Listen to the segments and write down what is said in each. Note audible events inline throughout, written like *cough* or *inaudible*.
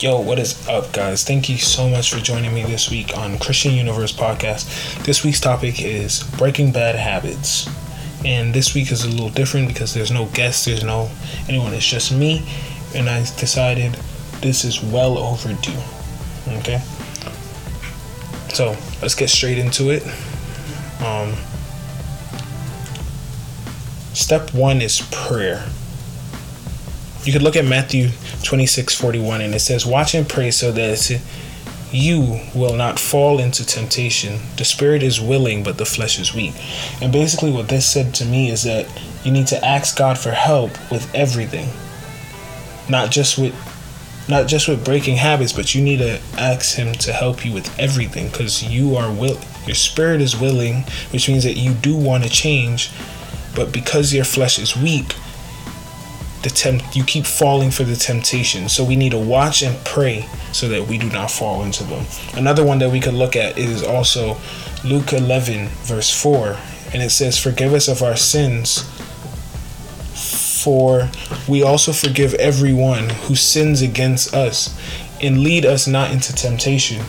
Yo, what is up, guys? Thank you so much for joining me this week on Christian Universe Podcast. This week's topic is breaking bad habits. And this week is a little different because there's no guests, there's no anyone, it's just me. And I decided this is well overdue. Okay? So let's get straight into it. Um, step one is prayer. You could look at Matthew 26 41 and it says, Watch and pray so that you will not fall into temptation. The spirit is willing, but the flesh is weak. And basically, what this said to me is that you need to ask God for help with everything, not just with not just with breaking habits, but you need to ask Him to help you with everything because you are will. Your spirit is willing, which means that you do want to change, but because your flesh is weak, the tempt you keep falling for the temptation. So we need to watch and pray so that we do not fall into them. Another one that we could look at is also Luke 11 verse 4 and it says forgive us of our sins for we also forgive everyone who sins against us and lead us not into temptation.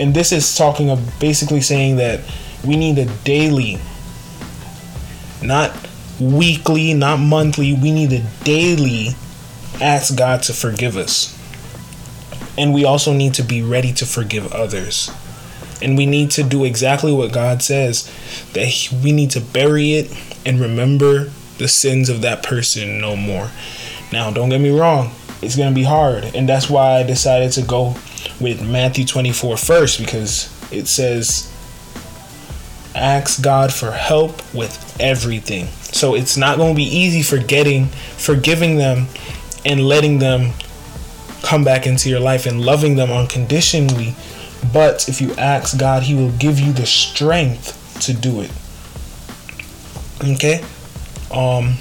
And this is talking of basically saying that we need a daily not weekly, not monthly. We need to daily ask God to forgive us. And we also need to be ready to forgive others. And we need to do exactly what God says that we need to bury it and remember the sins of that person no more. Now, don't get me wrong, it's going to be hard. And that's why I decided to go with Matthew 24 first because it says, Ask God for help with everything. So it's not going to be easy forgetting, forgiving them, and letting them come back into your life and loving them unconditionally. But if you ask God, He will give you the strength to do it. Okay? Um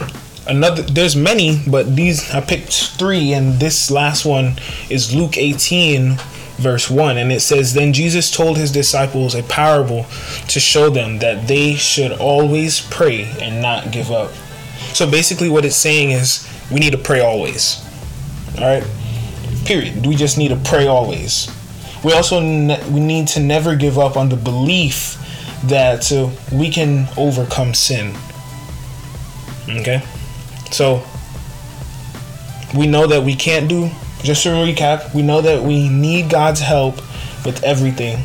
another there's many, but these I picked three, and this last one is Luke 18 verse 1 and it says then Jesus told his disciples a parable to show them that they should always pray and not give up. So basically what it's saying is we need to pray always. All right? Period. We just need to pray always. We also ne- we need to never give up on the belief that uh, we can overcome sin. Okay? So we know that we can't do just to recap, we know that we need God's help with everything,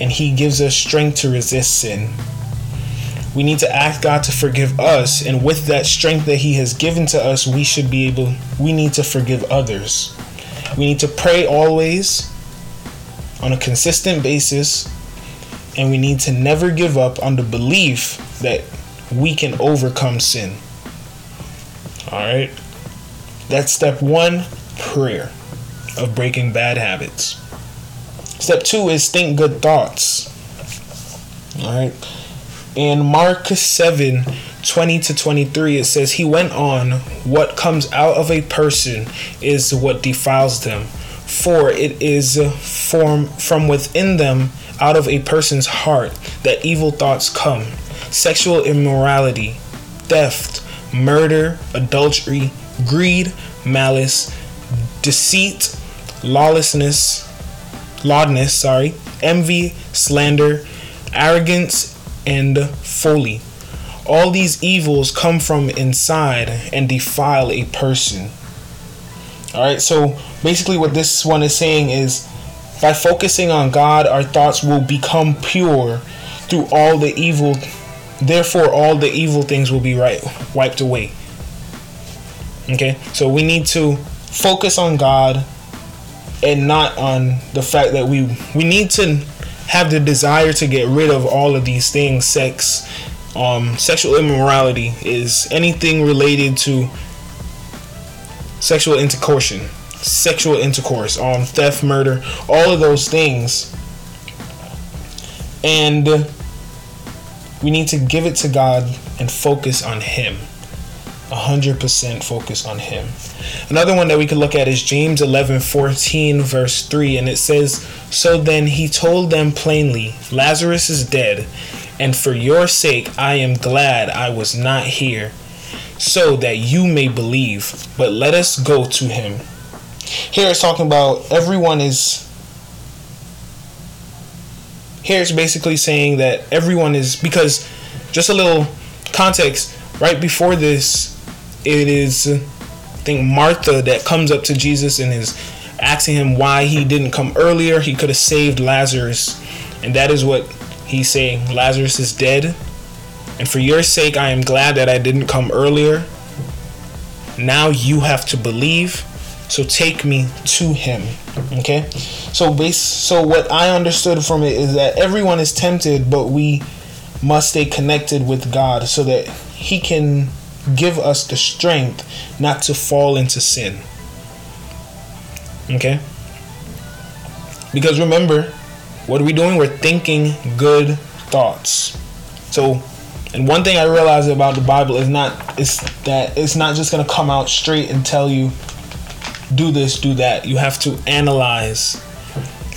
and He gives us strength to resist sin. We need to ask God to forgive us, and with that strength that He has given to us, we should be able, we need to forgive others. We need to pray always on a consistent basis, and we need to never give up on the belief that we can overcome sin. All right? That's step one prayer of breaking bad habits. Step two is think good thoughts. All right. In Mark 7 20 to 23, it says, He went on, What comes out of a person is what defiles them, for it is form from within them, out of a person's heart, that evil thoughts come sexual immorality, theft, murder, adultery, greed, malice deceit, lawlessness, laudness, sorry, envy, slander, arrogance, and folly. All these evils come from inside and defile a person. All right, so basically, what this one is saying is by focusing on God, our thoughts will become pure through all the evil, therefore, all the evil things will be right, wiped away. Okay, so we need to focus on God and not on the fact that we we need to have the desire to get rid of all of these things. Sex um, sexual immorality is anything related to sexual intercourse sexual intercourse um theft murder all of those things. And we need to give it to God and focus on him 100% focus on him. Another one that we could look at is James 11 14, verse 3, and it says, So then he told them plainly, Lazarus is dead, and for your sake I am glad I was not here, so that you may believe. But let us go to him. here it's talking about everyone is here it's basically saying that everyone is because just a little context right before this it is i think martha that comes up to jesus and is asking him why he didn't come earlier. He could have saved lazarus. And that is what he's saying. Lazarus is dead. And for your sake i am glad that i didn't come earlier. Now you have to believe. So take me to him. Okay? So base so what i understood from it is that everyone is tempted but we must stay connected with god so that he can give us the strength not to fall into sin. Okay? Because remember what are we doing we're thinking good thoughts. So and one thing I realized about the Bible is not is that it's not just gonna come out straight and tell you do this, do that. You have to analyze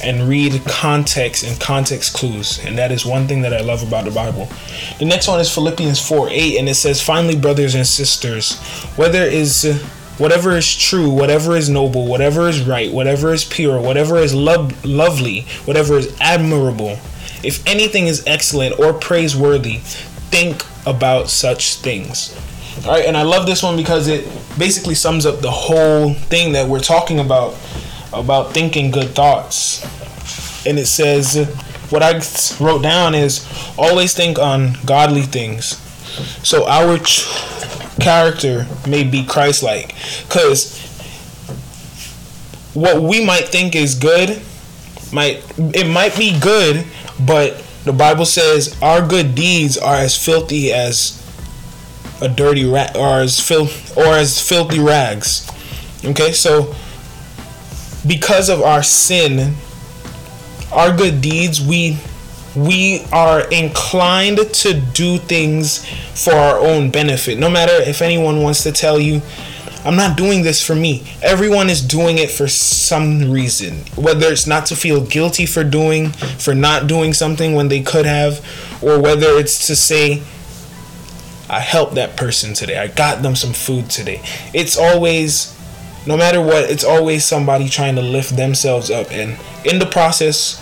and read context and context clues. And that is one thing that I love about the Bible. The next one is Philippians 4 8, and it says, Finally, brothers and sisters, whether is whatever is true, whatever is noble, whatever is right, whatever is pure, whatever is lo- lovely, whatever is admirable, if anything is excellent or praiseworthy, think about such things. All right, and I love this one because it basically sums up the whole thing that we're talking about about thinking good thoughts. And it says what I wrote down is always think on godly things. So our ch- character may be Christ-like cuz what we might think is good might it might be good, but the Bible says our good deeds are as filthy as a dirty rat or as filth or as filthy rags. Okay, so because of our sin, our good deeds, we we are inclined to do things for our own benefit. No matter if anyone wants to tell you, I'm not doing this for me. Everyone is doing it for some reason. Whether it's not to feel guilty for doing, for not doing something when they could have, or whether it's to say, I helped that person today. I got them some food today. It's always, no matter what, it's always somebody trying to lift themselves up. And in the process,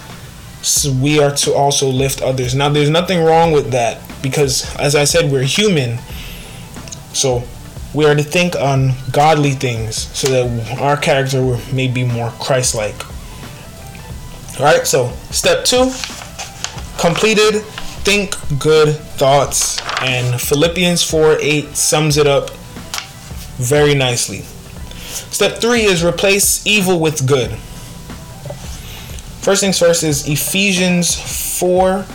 we are to also lift others. Now, there's nothing wrong with that because, as I said, we're human. So, we are to think on godly things so that our character may be more Christ like. Alright, so step two completed think good thoughts. And Philippians 4 8 sums it up very nicely. Step three is replace evil with good. First things first is Ephesians 4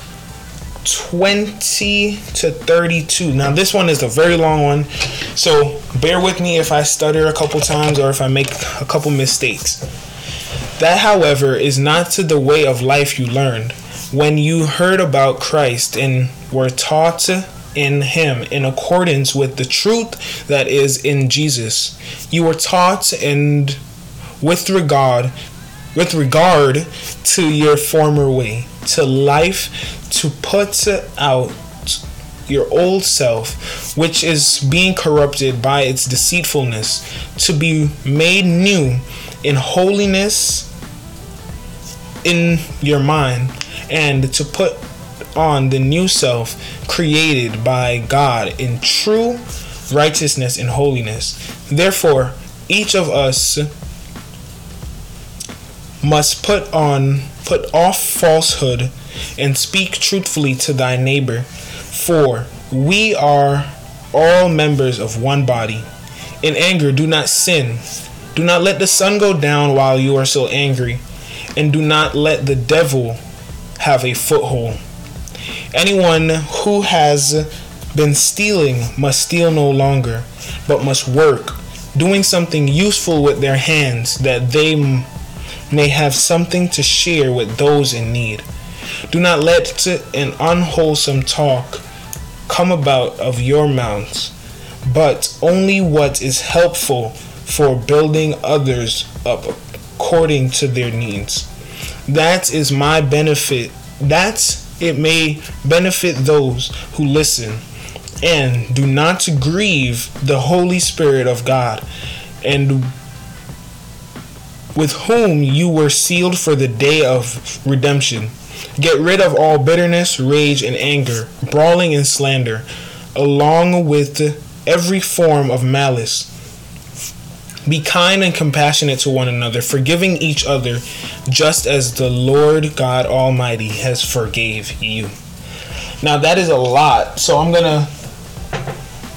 20 to 32. Now, this one is a very long one, so bear with me if I stutter a couple times or if I make a couple mistakes. That, however, is not to the way of life you learned when you heard about Christ and were taught in him in accordance with the truth that is in Jesus. You were taught and with regard with regard to your former way, to life, to put out your old self, which is being corrupted by its deceitfulness, to be made new in holiness in your mind, and to put on the new self created by God in true righteousness and holiness. Therefore, each of us must put on put off falsehood and speak truthfully to thy neighbor. For we are all members of one body. In anger do not sin. Do not let the sun go down while you are so angry. And do not let the devil have a foothold anyone who has been stealing must steal no longer but must work doing something useful with their hands that they may have something to share with those in need. Do not let an unwholesome talk come about of your mouths, but only what is helpful for building others up according to their needs. That is my benefit. That it may benefit those who listen. And do not grieve the Holy Spirit of God, and with whom you were sealed for the day of redemption. Get rid of all bitterness, rage, and anger, brawling and slander, along with every form of malice. Be kind and compassionate to one another, forgiving each other, just as the Lord God Almighty has forgave you. Now that is a lot, so I'm gonna.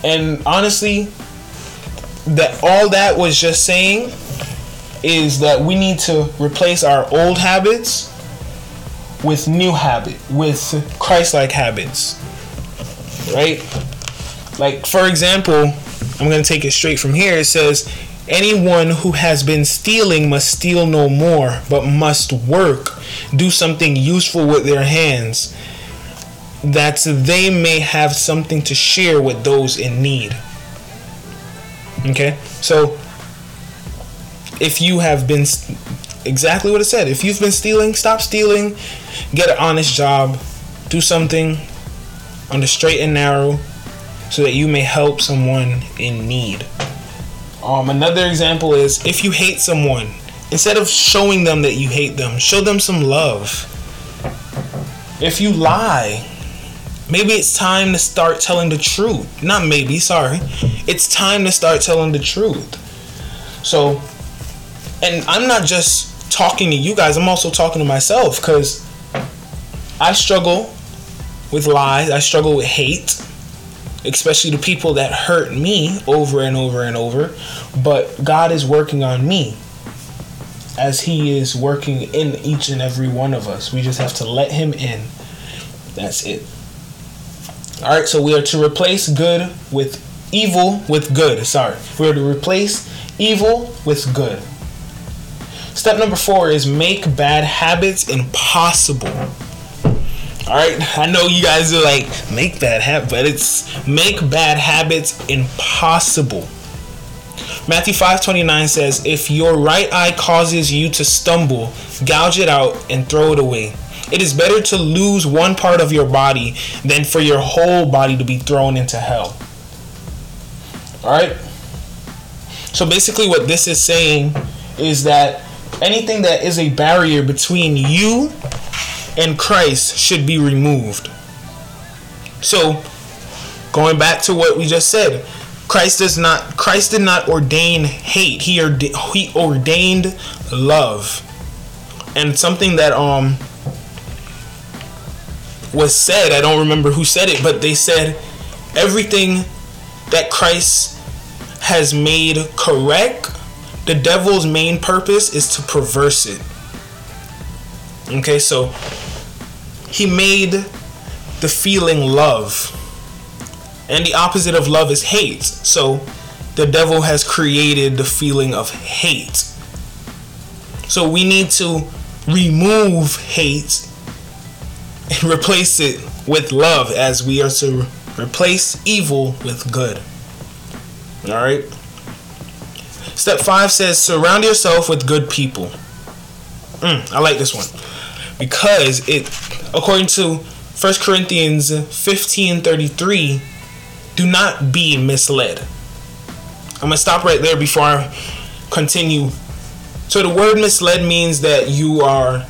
And honestly, that all that was just saying is that we need to replace our old habits with new habit, with Christ-like habits, right? Like for example, I'm gonna take it straight from here. It says, Anyone who has been stealing must steal no more, but must work, do something useful with their hands, that they may have something to share with those in need. Okay? So, if you have been exactly what it said, if you've been stealing, stop stealing, get an honest job, do something on the straight and narrow so that you may help someone in need. Um, another example is if you hate someone, instead of showing them that you hate them, show them some love. If you lie, maybe it's time to start telling the truth. Not maybe, sorry. It's time to start telling the truth. So, and I'm not just talking to you guys, I'm also talking to myself because I struggle with lies, I struggle with hate especially the people that hurt me over and over and over. But God is working on me as He is working in each and every one of us. We just have to let Him in. That's it. All right, so we are to replace good with evil with good. Sorry. We are to replace evil with good. Step number four is make bad habits impossible. All right, I know you guys are like make bad habits, but it's make bad habits impossible. Matthew 5:29 says, "If your right eye causes you to stumble, gouge it out and throw it away. It is better to lose one part of your body than for your whole body to be thrown into hell." All right? So basically what this is saying is that anything that is a barrier between you and Christ should be removed. So, going back to what we just said, Christ does not Christ did not ordain hate. He orde- he ordained love. And something that um was said, I don't remember who said it, but they said everything that Christ has made correct, the devil's main purpose is to perverse it. Okay, so he made the feeling love. And the opposite of love is hate. So the devil has created the feeling of hate. So we need to remove hate and *laughs* replace it with love as we are to replace evil with good. All right. Step five says surround yourself with good people. Mm, I like this one because it according to 1 Corinthians 15:33 do not be misled. I'm going to stop right there before I continue. So the word misled means that you are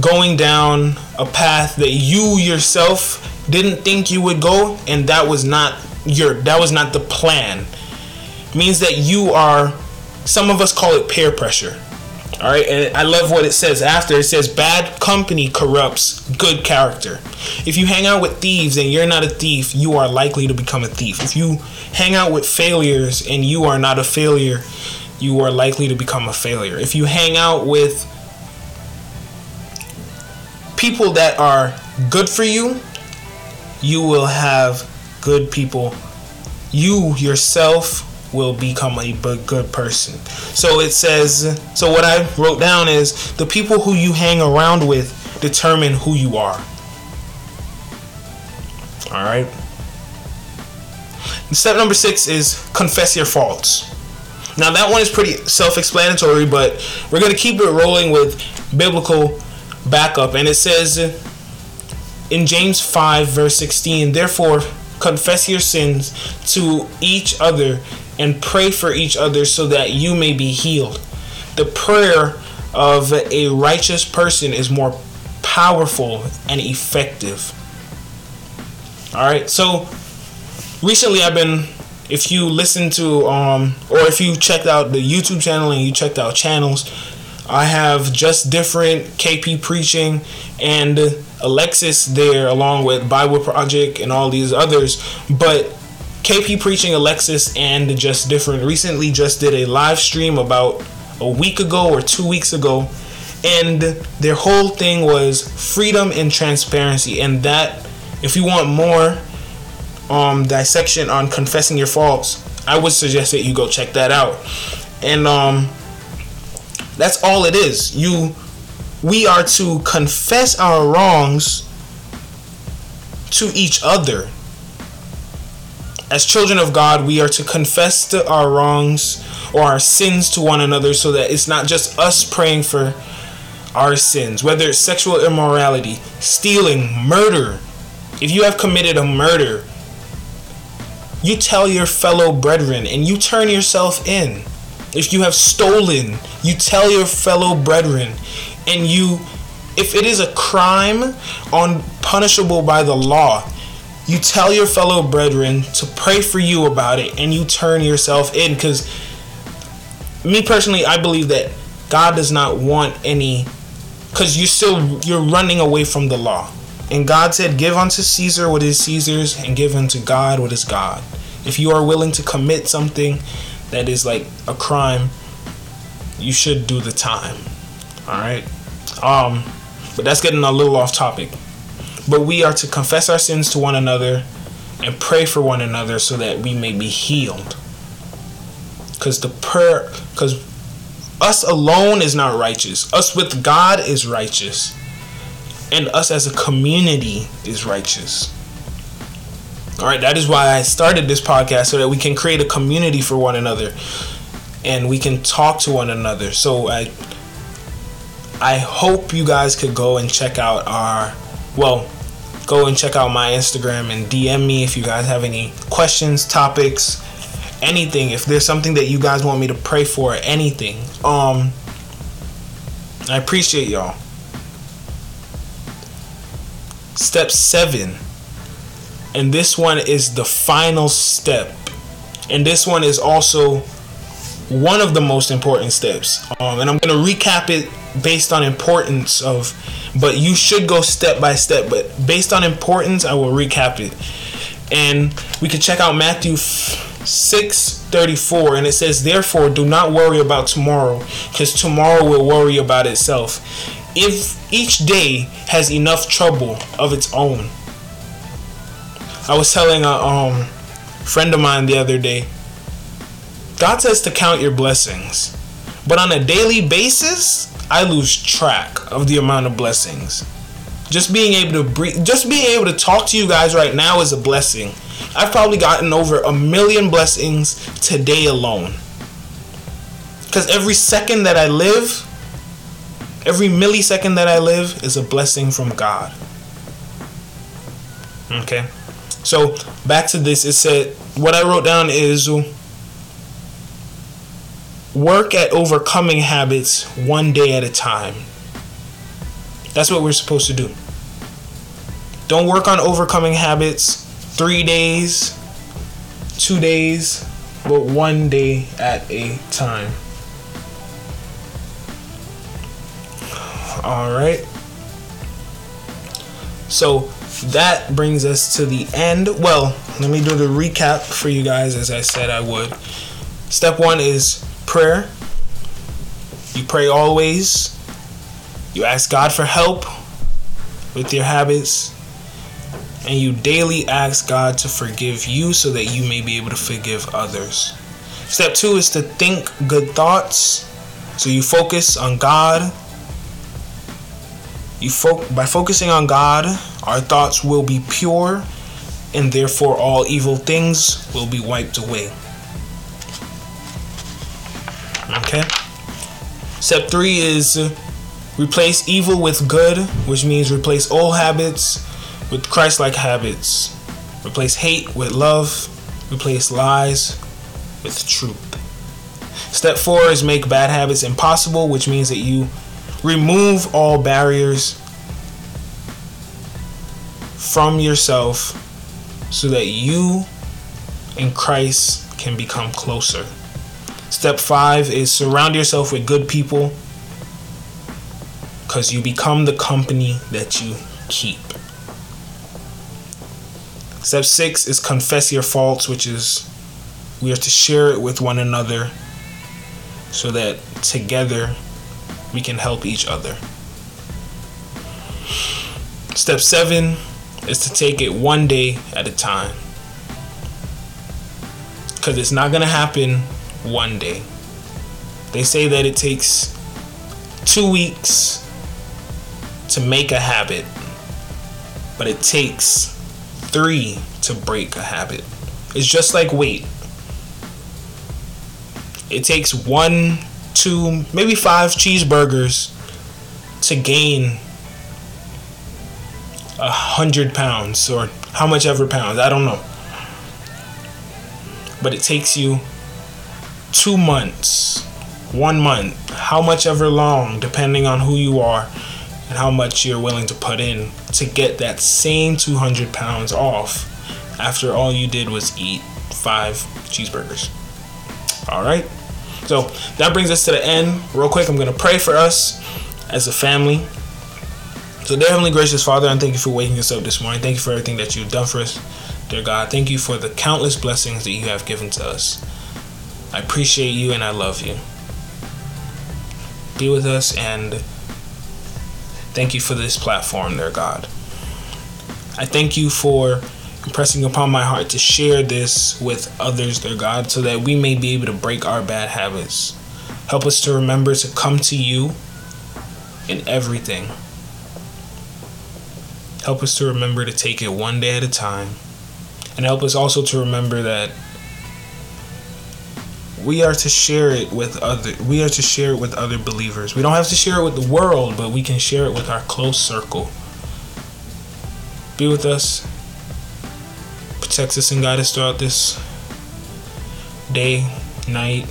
going down a path that you yourself didn't think you would go and that was not your that was not the plan. It means that you are some of us call it peer pressure. All right, and I love what it says after. It says, "Bad company corrupts good character." If you hang out with thieves and you're not a thief, you are likely to become a thief. If you hang out with failures and you are not a failure, you are likely to become a failure. If you hang out with people that are good for you, you will have good people. You yourself will become a good person. So it says, so what I wrote down is the people who you hang around with determine who you are. All right. Step number six is confess your faults. Now that one is pretty self-explanatory, but we're gonna keep it rolling with biblical backup, and it says in James five verse sixteen, therefore confess your sins to each other and pray for each other so that you may be healed. The prayer of a righteous person is more powerful and effective. All right, so recently I've been, if you listen to, um, or if you checked out the YouTube channel and you checked out channels, I have just different KP preaching and Alexis there, along with Bible Project and all these others. But KP preaching Alexis and just different recently just did a live stream about a week ago or two weeks ago. And their whole thing was freedom and transparency. And that if you want more um dissection on confessing your faults i would suggest that you go check that out. And um that's all it is. You we are to confess our wrongs to each other as children of god we are to confess our wrongs or our sins to one another so that it's not just us praying for our sins, whether it's sexual immorality, stealing, murder. If you have committed a murder, you tell your fellow brethren and you turn yourself in. If you have stolen, you tell your fellow brethren and you if it is a crime on punishable by the law, you tell your fellow brethren to pray for you about it and you turn yourself in cuz me personally, I believe that God does not want any because you're still you're running away from the law. And god said give unto caesar what is caesar's and give unto god what is god. If you are willing to commit something that is like a crime you should do the time. All right? Um but that's getting a little off topic but we are to confess our sins to one another and pray for one another so that we may be healed because the prayer because us alone is not righteous. Us with God is righteous. And us as a community is righteous. All right, that is why I started this podcast so that we can create a community for one another and we can talk to one another. So I I hope you guys could go and check out our well, go and check out my Instagram and DM me if you guys have any questions, topics, anything. If there's something that you guys want me to pray for anything. Um i appreciate y'all. Step seven. And this one is the final step. And this one is also one of the most important steps. Um, and i'm to recap it based on importance of but you should go step by step but based on importance i will recap it. And we can check out matthew 634 and it says therefore do not worry about tomorrow because tomorrow will worry about itself. If each day has enough trouble of its own. I was telling a um, friend of mine the other day god says to count your blessings but on a daily basis i lose track of the amount of blessings just being able to breathe just being able to talk to you guys right now is a blessing I've probably gotten over a million blessings today alone. Because every second that I live, every millisecond that I live is a blessing from God. Okay. So back to this, it said, what I wrote down is work at overcoming habits one day at a time. That's what we're supposed to do. Don't work on overcoming habits three days, two days, but one day at a time. All right. So that brings us to the end. Well, let me do the recap for you guys as I said I would. Step one is prayer. You pray always. You ask God for help with your habits and you daily ask God to forgive you so that you may be able to forgive others. Step two is to think good thoughts. So you focus on God. You fo- by focusing on God, our thoughts will be pure, and therefore all evil things will be wiped away. Okay. Step three is uh, replace evil with good, which means replace old habits with Christ like habits. Replace hate with love. Replace lies with truth. Step four is make bad habits impossible, which means that you remove all barriers from yourself so that you and Christ can become closer. Step five is surround yourself with good people because you become the company that you keep. Step six is confess your faults, which is we are to share it with one another so that together we can help each other. Step seven is to take it one day at a time. Because it's not going to happen one day. They say that it takes two weeks to make a habit, but it takes three to break a habit. It's just like weight. It takes one, two, maybe five cheeseburgers to gain a hundred pounds or how much ever pounds. I don't know. But it takes you two months, one month, how much ever long, depending on who you are and how much you're willing to put in to get that same 200 pounds off after all you did was eat five cheeseburgers. All right. So that brings us to the end. Real quick, I'm going to pray for us as a family. So, dear Heavenly Gracious Father, I thank you for waking us up this morning. Thank you for everything that you've done for us. Dear God, thank you for the countless blessings that you have given to us. I appreciate you and I love you. Be with us and thank you for this platform, dear God. I thank you for impressing upon my heart to share this with others, dear God, so that we may be able to break our bad habits. Help us to remember to come to you in everything. Help us to remember to take it one day at a time. And help us also to remember that we are to share it with other we are to share it with other believers. We don't have to share it with the world, but we can share it with our close circle. Be with us. Protect us and guide us throughout this day, night.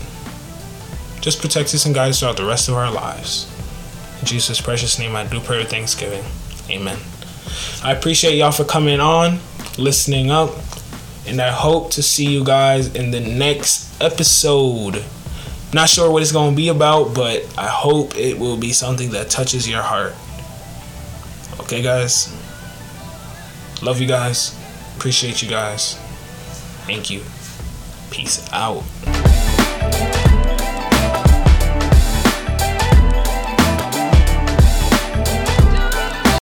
Just protect us and guide us throughout the rest of our lives. In Jesus' precious name, I do pray with thanksgiving. Amen. I appreciate y'all for coming on, listening up, and I hope to see you guys in the next episode. Not sure what it's going to be about, but I hope it will be something that touches your heart. Okay, guys? Love you guys. Appreciate you guys. Thank you. Peace out.